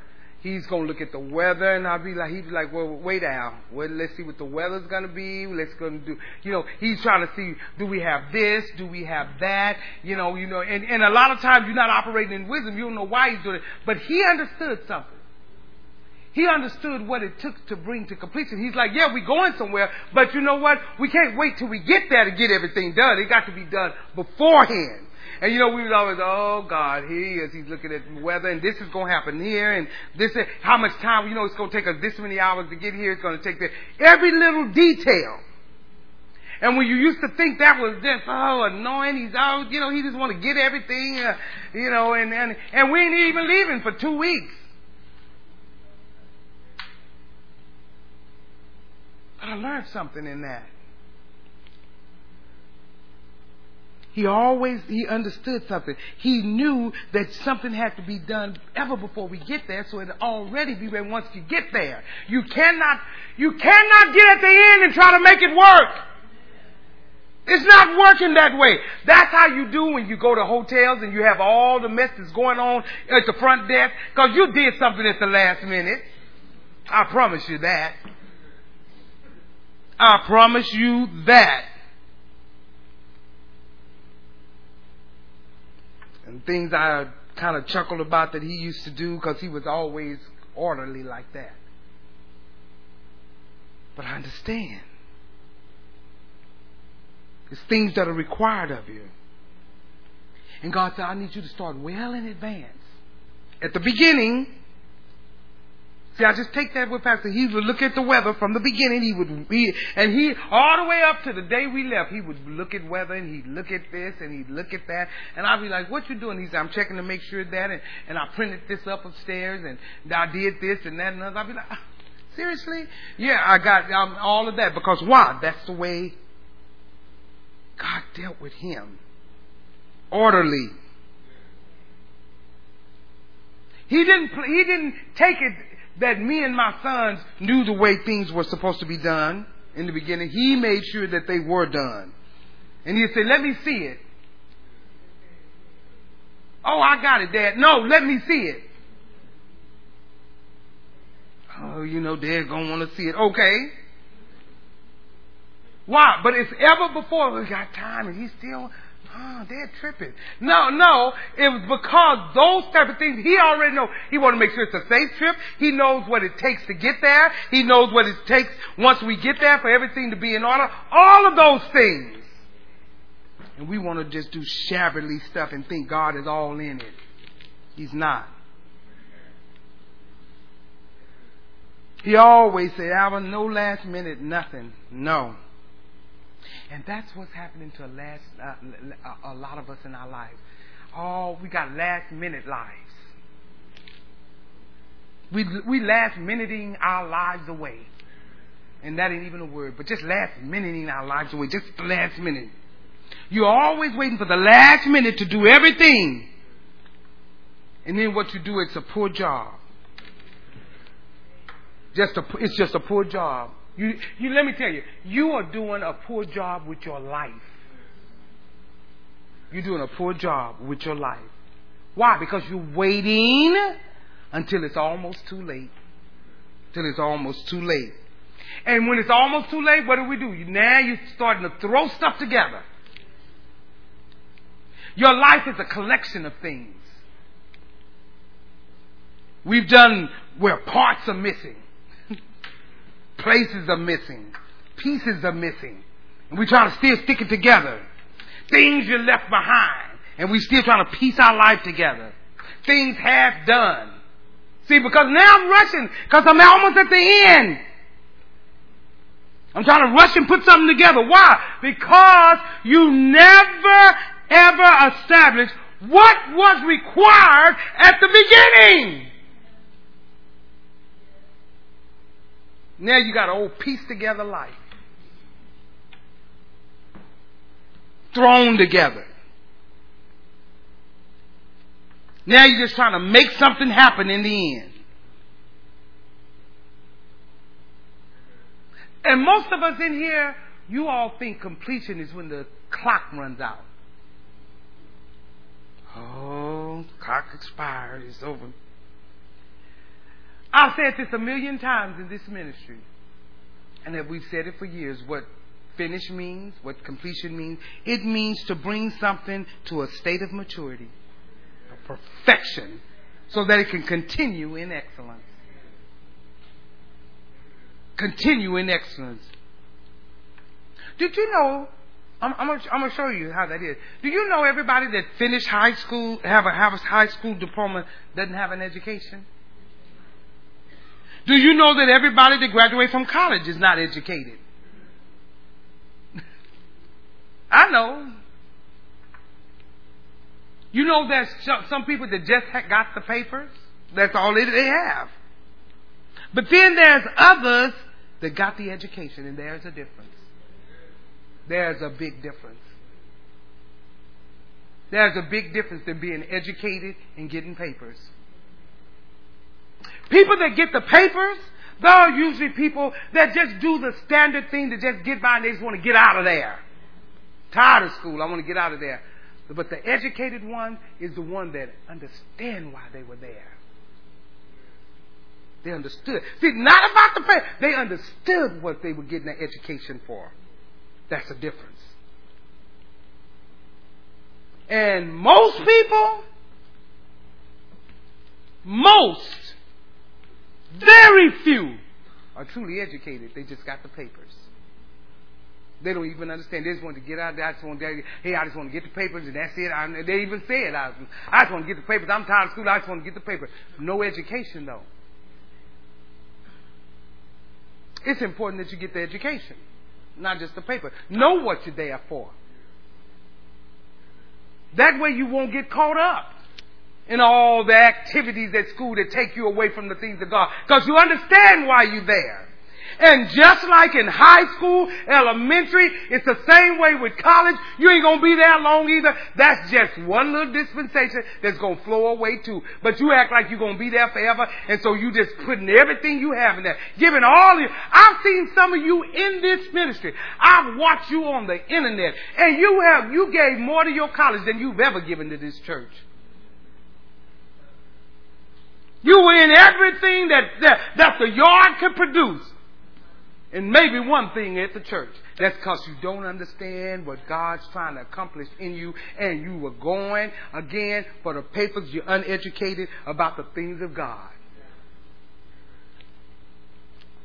He's gonna look at the weather, and I'll be like, he'd be like, well, wait now, well, let's see what the weather's gonna be. Let's go and do, you know, he's trying to see, do we have this? Do we have that? You know, you know, and, and a lot of times you're not operating in wisdom. You don't know why he's doing it, but he understood something. He understood what it took to bring to completion. He's like, yeah, we're going somewhere, but you know what? We can't wait till we get there to get everything done. It got to be done beforehand. And you know, we was always, oh God, here he is. He's looking at the weather, and this is going to happen here, and this is how much time. You know, it's going to take us this many hours to get here. It's going to take this. Every little detail. And when you used to think that was just oh annoying, he's out. You know, he just want to get everything. Uh, you know, and and and we ain't even leaving for two weeks. But I learned something in that. He always, he understood something. He knew that something had to be done ever before we get there, so it already be ready once you get there. You cannot, you cannot get at the end and try to make it work. It's not working that way. That's how you do when you go to hotels and you have all the mess that's going on at the front desk because you did something at the last minute. I promise you that. I promise you that. And things I kind of chuckled about that he used to do because he was always orderly like that. But I understand. It's things that are required of you. And God said, I need you to start well in advance. At the beginning, See, I just take that with Pastor. He would look at the weather from the beginning. He would, he, and he, all the way up to the day we left, he would look at weather and he'd look at this and he'd look at that. And I'd be like, what you doing? He said, I'm checking to make sure that, and, and I printed this up upstairs and I did this and that and other. I'd be like, ah, seriously? Yeah, I got um, all of that because why? That's the way God dealt with him. Orderly. He didn't, he didn't take it that me and my sons knew the way things were supposed to be done in the beginning. He made sure that they were done. And he said, let me see it. Oh, I got it, Dad. No, let me see it. Oh, you know, Dad's gonna want to see it. Okay. Why? But it's ever before we got time and he's still Oh, they're tripping. No, no. It was because those type of things, he already know. He want to make sure it's a safe trip. He knows what it takes to get there. He knows what it takes once we get there for everything to be in order. All of those things. And we want to just do shabbily stuff and think God is all in it. He's not. He always say, "I no last minute nothing." No. And that's what's happening to a, last, uh, a lot of us in our lives. Oh, we got last minute lives. We, we last minuting our lives away. And that ain't even a word, but just last minuting our lives away. Just the last minute. You're always waiting for the last minute to do everything. And then what you do, it's a poor job. Just a, it's just a poor job. You, you, let me tell you, you are doing a poor job with your life. You're doing a poor job with your life. Why? Because you're waiting until it's almost too late. Till it's almost too late. And when it's almost too late, what do we do? Now you're starting to throw stuff together. Your life is a collection of things. We've done where parts are missing. Places are missing. Pieces are missing. And we try to still stick it together. Things you left behind. And we're still trying to piece our life together. Things half done. See, because now I'm rushing, because I'm almost at the end. I'm trying to rush and put something together. Why? Because you never ever established what was required at the beginning. Now you got an old piece together life. Thrown together. Now you're just trying to make something happen in the end. And most of us in here, you all think completion is when the clock runs out. Oh, clock expired. It's over. I've said this a million times in this ministry, and that we've said it for years. What finish means, what completion means, it means to bring something to a state of maturity, a perfection, so that it can continue in excellence. Continue in excellence. Did you know? I'm, I'm, I'm, gonna, show you how that is. Do you know everybody that finished high school, have a, have a high school diploma, doesn't have an education? Do you know that everybody that graduates from college is not educated? I know. You know there's some people that just got the papers. That's all they have. But then there's others that got the education, and there's a difference. There's a big difference. There's a big difference than being educated and getting papers. People that get the papers, they're usually people that just do the standard thing to just get by and they just want to get out of there. Tired of school, I want to get out of there. But the educated one is the one that understand why they were there. They understood. See, not about the paper. They understood what they were getting their education for. That's the difference. And most people, most very few are truly educated. They just got the papers. They don't even understand. They just want to get out there. I just want to, hey, I just want to get the papers and that's it. I, they even say it. I, I just want to get the papers. I'm tired of school. I just want to get the paper. No education though. It's important that you get the education, not just the paper. Know what you're there for. That way you won't get caught up in all the activities at school that take you away from the things of God. Because you understand why you're there. And just like in high school, elementary, it's the same way with college. You ain't gonna be there long either. That's just one little dispensation that's gonna flow away too. But you act like you're gonna be there forever, and so you just putting everything you have in there, giving all of you. I've seen some of you in this ministry. I've watched you on the internet, and you have you gave more to your college than you've ever given to this church. You were in everything that, that, that the yard could produce. And maybe one thing at the church. That's because you don't understand what God's trying to accomplish in you, and you were going again for the papers. You're uneducated about the things of God.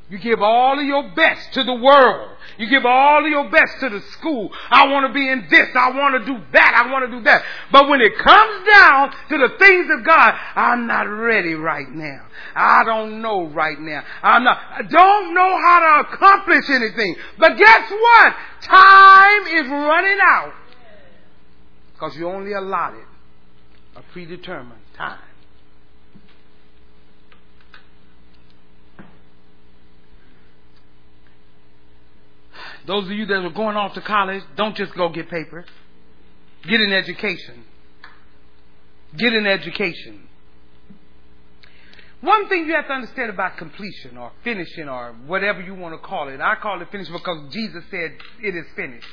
You give all of your best to the world. You give all of your best to the school. I want to be in this. I want to do that. I want to do that. But when it comes down to the things of God, I'm not ready right now. I don't know right now. I'm not, I don't know how to accomplish anything. But guess what? Time is running out. Because you only allotted a predetermined time. Those of you that are going off to college, don't just go get papers. Get an education. Get an education. One thing you have to understand about completion or finishing or whatever you want to call it, I call it finish because Jesus said it is finished.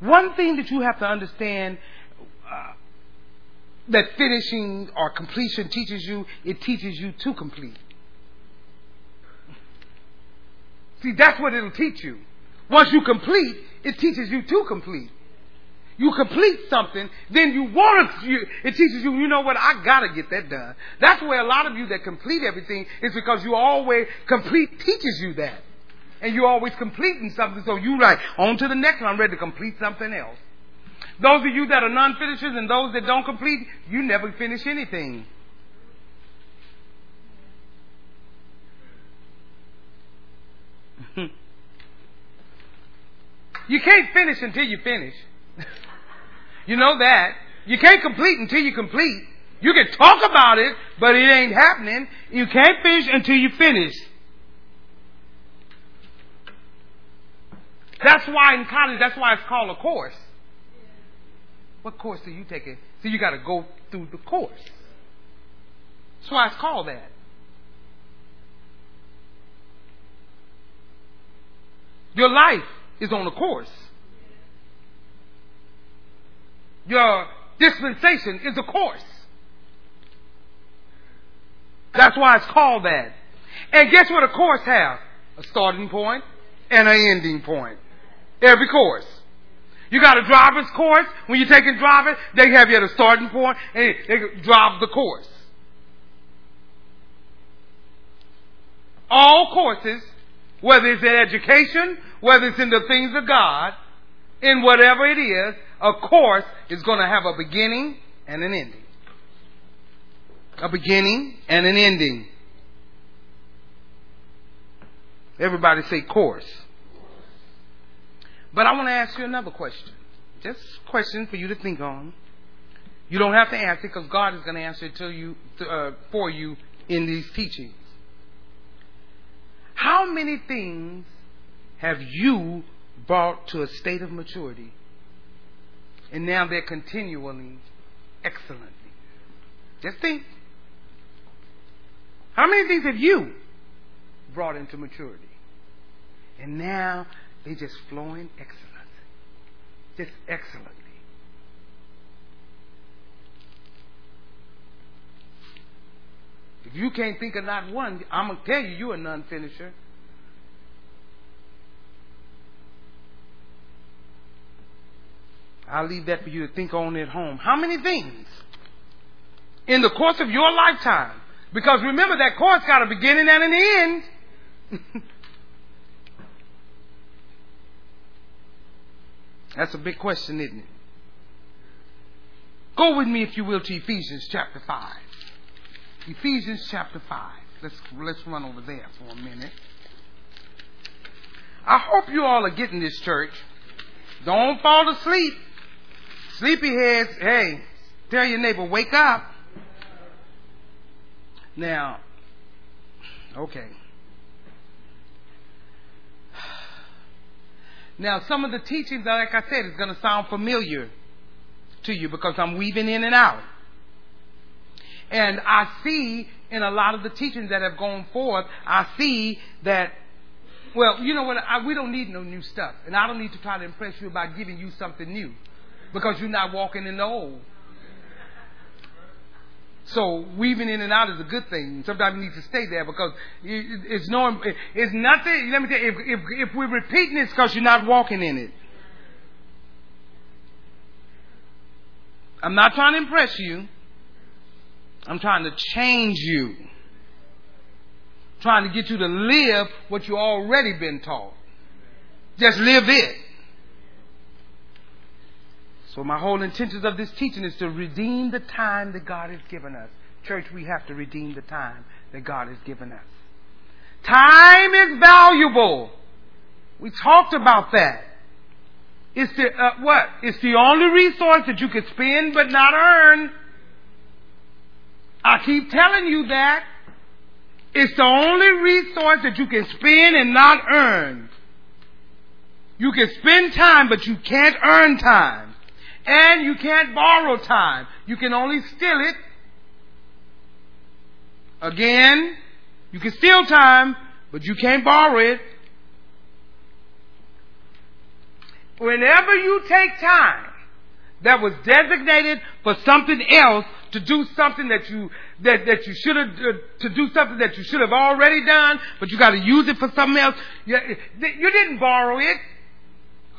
One thing that you have to understand uh, that finishing or completion teaches you, it teaches you to complete. See, that's what it'll teach you. Once you complete, it teaches you to complete. You complete something, then you want to, it teaches you, you know what, I gotta get that done. That's where a lot of you that complete everything is because you always, complete teaches you that. And you're always completing something, so you like, on to the next one, I'm ready to complete something else. Those of you that are non-finishers and those that don't complete, you never finish anything. You can't finish until you finish. you know that. You can't complete until you complete. You can talk about it, but it ain't happening. You can't finish until you finish. That's why in college, that's why it's called a course. What course are you taking? So you got to go through the course. That's why it's called that. Your life is on a course. Your dispensation is a course. That's why it's called that. And guess what a course has? A starting point and an ending point. Every course. You got a driver's course. When you're taking driving, they have you at a starting point and they drive the course. All courses whether it's in education, whether it's in the things of God, in whatever it is, a course is going to have a beginning and an ending. A beginning and an ending. Everybody say course. But I want to ask you another question. Just a question for you to think on. You don't have to answer because God is going to answer it to you, uh, for you in these teachings. How many things have you brought to a state of maturity? And now they're continually excellently. Just think. How many things have you brought into maturity? And now they just flowing excellently. Just excellently. If you can't think of not one, I'm going to tell you you're a non finisher. I'll leave that for you to think on at home. How many things in the course of your lifetime? Because remember that course got a beginning and an end. That's a big question, isn't it? Go with me, if you will, to Ephesians chapter 5. Ephesians chapter 5. Let's, let's run over there for a minute. I hope you all are getting this, church. Don't fall asleep. Sleepyheads, hey, tell your neighbor, wake up. Now, okay. Now, some of the teachings, like I said, is going to sound familiar to you because I'm weaving in and out. And I see in a lot of the teachings that have gone forth, I see that, well, you know what, I, we don't need no new stuff. And I don't need to try to impress you by giving you something new because you're not walking in the old. So weaving in and out is a good thing. Sometimes you need to stay there because it's no, it's nothing. Let me tell you, if, if, if we're repeating it's because you're not walking in it. I'm not trying to impress you. I'm trying to change you. trying to get you to live what you already been taught. Just live it. So my whole intentions of this teaching is to redeem the time that God has given us. Church, we have to redeem the time that God has given us. Time is valuable. We talked about that. It's the uh, what? It's the only resource that you can spend but not earn. I keep telling you that. It's the only resource that you can spend and not earn. You can spend time, but you can't earn time. And you can't borrow time. You can only steal it. Again, you can steal time, but you can't borrow it. Whenever you take time that was designated for something else to do something that you that, that you should have to do something that you should have already done, but you got to use it for something else. You, you didn't borrow it.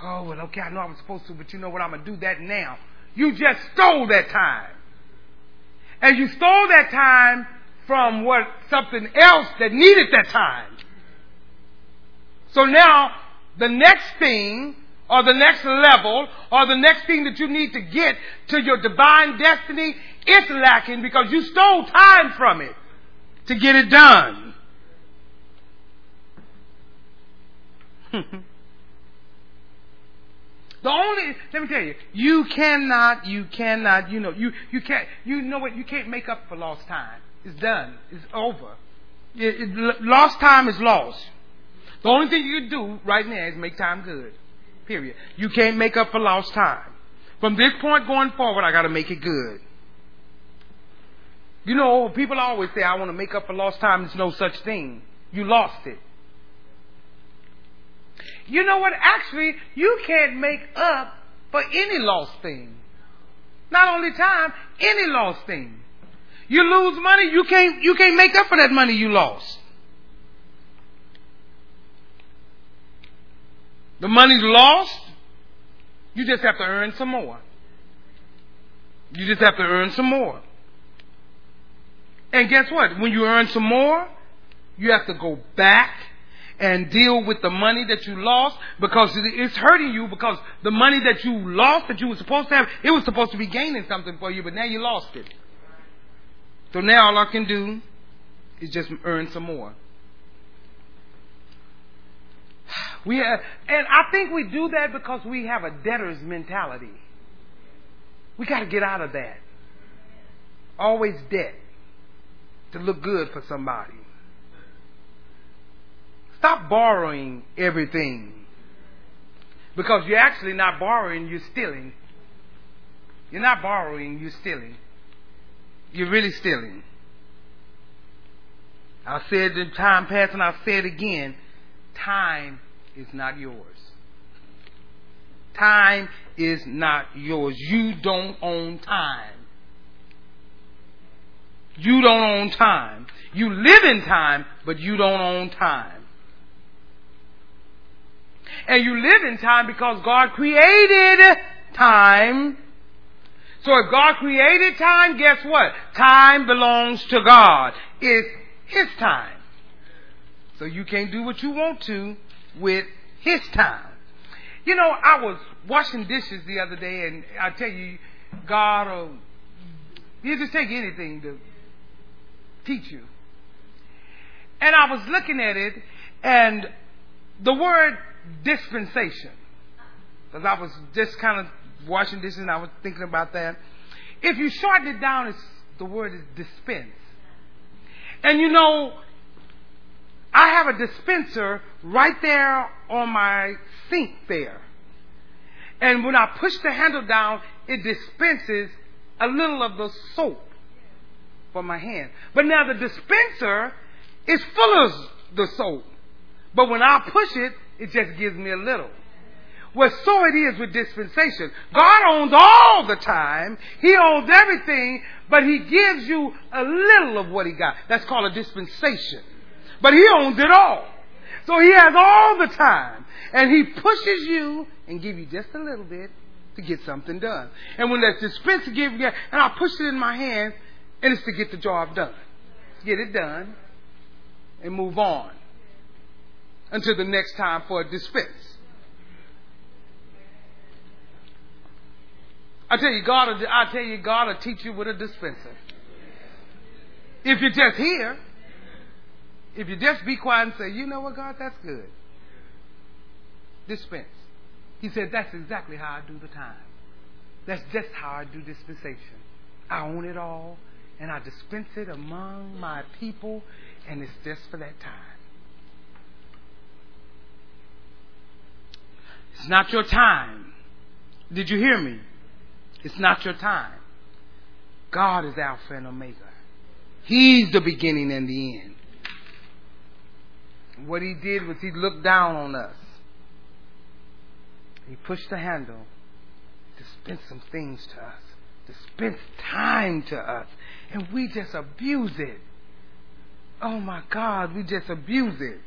Oh well, okay, I know I was supposed to, but you know what? I'm gonna do that now. You just stole that time, and you stole that time from what something else that needed that time. So now the next thing or the next level or the next thing that you need to get to your divine destiny, it's lacking because you stole time from it to get it done. The only, let me tell you, you cannot, you cannot, you know, you, you can't, you know what, you can't make up for lost time. It's done. It's over. It, it, lost time is lost. The only thing you can do right now is make time good. Period. You can't make up for lost time. From this point going forward, I got to make it good. You know, people always say, I want to make up for lost time. There's no such thing. You lost it. You know what? Actually, you can't make up for any lost thing. Not only time, any lost thing. You lose money, you can't, you can't make up for that money you lost. The money's lost. You just have to earn some more. You just have to earn some more. And guess what? When you earn some more, you have to go back and deal with the money that you lost because it's hurting you because the money that you lost that you were supposed to have, it was supposed to be gaining something for you, but now you lost it. So now all I can do is just earn some more. We have, and I think we do that because we have a debtor's mentality. We got to get out of that. Always debt to look good for somebody. Stop borrowing everything. Because you're actually not borrowing, you're stealing. You're not borrowing, you're stealing. You're really stealing. I said in time past and I'll say it again. Time is not yours. Time is not yours. You don't own time. You don't own time. You live in time, but you don't own time. And you live in time because God created time. So if God created time, guess what? Time belongs to God. It's His time. So you can't do what you want to with his time. You know, I was washing dishes the other day, and I tell you, God will He'll just take anything to teach you. And I was looking at it, and the word dispensation, because I was just kind of washing dishes and I was thinking about that. If you shorten it down, it's, the word is dispense. And you know, I have a dispenser right there on my sink there. And when I push the handle down, it dispenses a little of the soap for my hand. But now the dispenser is full of the soap. But when I push it, it just gives me a little. Well, so it is with dispensation. God owns all the time. He owns everything, but He gives you a little of what He got. That's called a dispensation. But He owns it all. So He has all the time. And He pushes you and give you just a little bit to get something done. And when that dispenser gives you, and I push it in my hand, and it's to get the job done. Get it done and move on until the next time for a dispense. I tell you, God, I tell you, God will teach you with a dispenser. If you're just here, if you just be quiet and say, you know what, God, that's good. Dispense. He said, that's exactly how I do the time. That's just how I do dispensation. I own it all, and I dispense it among my people, and it's just for that time. It's not your time. Did you hear me? It's not your time. God is Alpha and Omega. He's the beginning and the end. What he did was he looked down on us. He pushed the handle, dispensed some things to us, dispensed time to us, and we just abuse it. Oh my God, we just abuse it.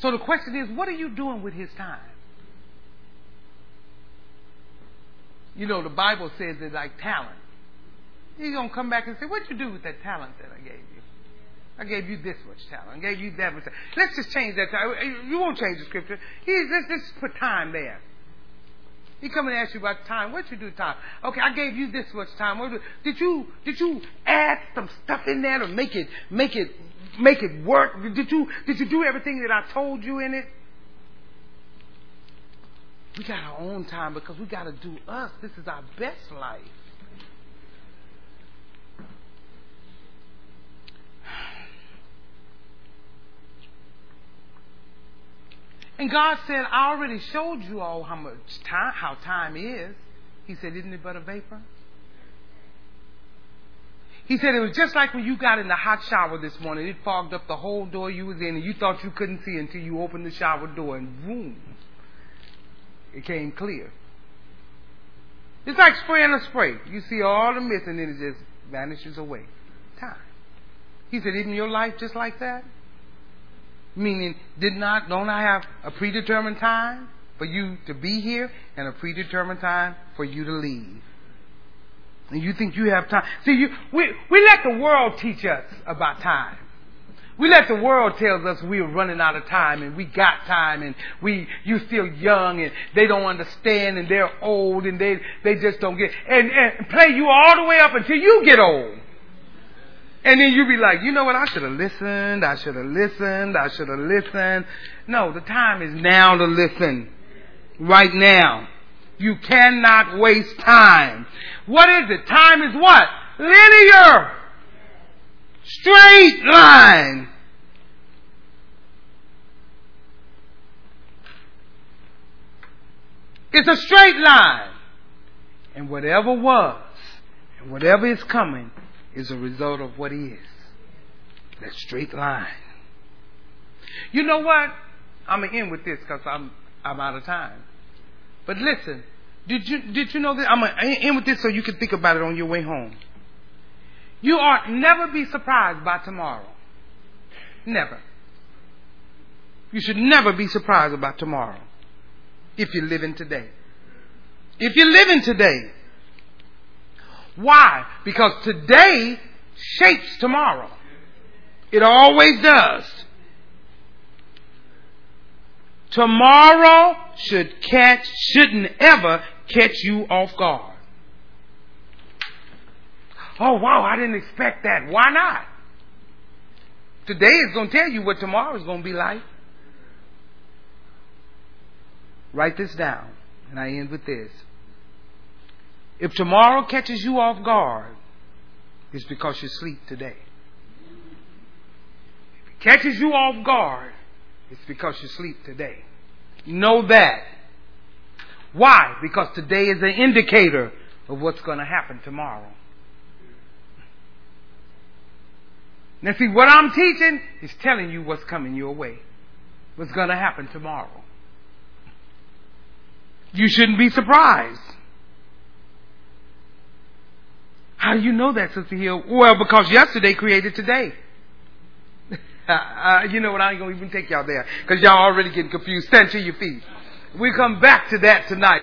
So the question is, what are you doing with his time? You know, the Bible says it's like talent. He's going to come back and say, What'd you do with that talent that I gave you? I gave you this much talent. I gave you that much talent. Let's just change that time. You won't change the scripture. He, let's just put time there. He come and ask you about time. What'd you do with time? Okay, I gave you this much time. What did you did you add some stuff in there to make it make it make it work? Did you did you do everything that I told you in it? We got our own time because we got to do us. This is our best life. And God said, I already showed you all how much time, how time is. He said, Isn't it but a vapor? He said it was just like when you got in the hot shower this morning. It fogged up the whole door you was in, and you thought you couldn't see until you opened the shower door, and boom, it came clear. It's like spraying a spray. You see all the mist and then it just vanishes away. Time. He said, Isn't your life just like that? Meaning, did not, don't I have a predetermined time for you to be here and a predetermined time for you to leave? And you think you have time. See, you, we, we let the world teach us about time. We let the world tell us we're running out of time and we got time and we you still young and they don't understand and they're old and they they just don't get and, and play you all the way up until you get old. And then you be like, you know what, I should have listened, I should have listened, I should have listened. No, the time is now to listen. Right now. You cannot waste time. What is it? Time is what? Linear straight line. It's a straight line. And whatever was and whatever is coming is a result of what is. That straight line. You know what? I'm going to end with this because I'm, I'm out of time. But listen, did you, did you know that? I'm going to end with this so you can think about it on your way home. You ought never be surprised by tomorrow. Never. You should never be surprised about tomorrow if you're living today. If you're living today. Why? Because today shapes tomorrow. It always does. Tomorrow should catch, shouldn't ever catch you off guard. Oh wow, I didn't expect that. Why not? Today is going to tell you what tomorrow is going to be like. Write this down, and I end with this. If tomorrow catches you off guard, it's because you sleep today. If it catches you off guard, it's because you sleep today. Know that. Why? Because today is an indicator of what's going to happen tomorrow. Now, see, what I'm teaching is telling you what's coming your way, what's going to happen tomorrow. You shouldn't be surprised. How do you know that, Sister Hill? Well, because yesterday created today. Uh, uh, you know what? I ain't going to even take y'all there because y'all already getting confused. Stand to your feet. We come back to that tonight.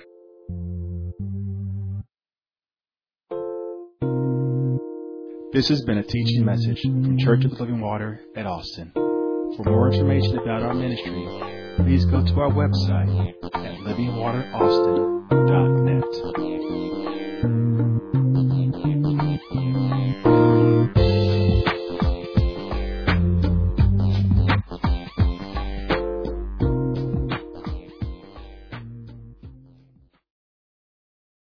This has been a teaching message from Church of the Living Water at Austin. For more information about our ministry, please go to our website at livingwateraustin.net.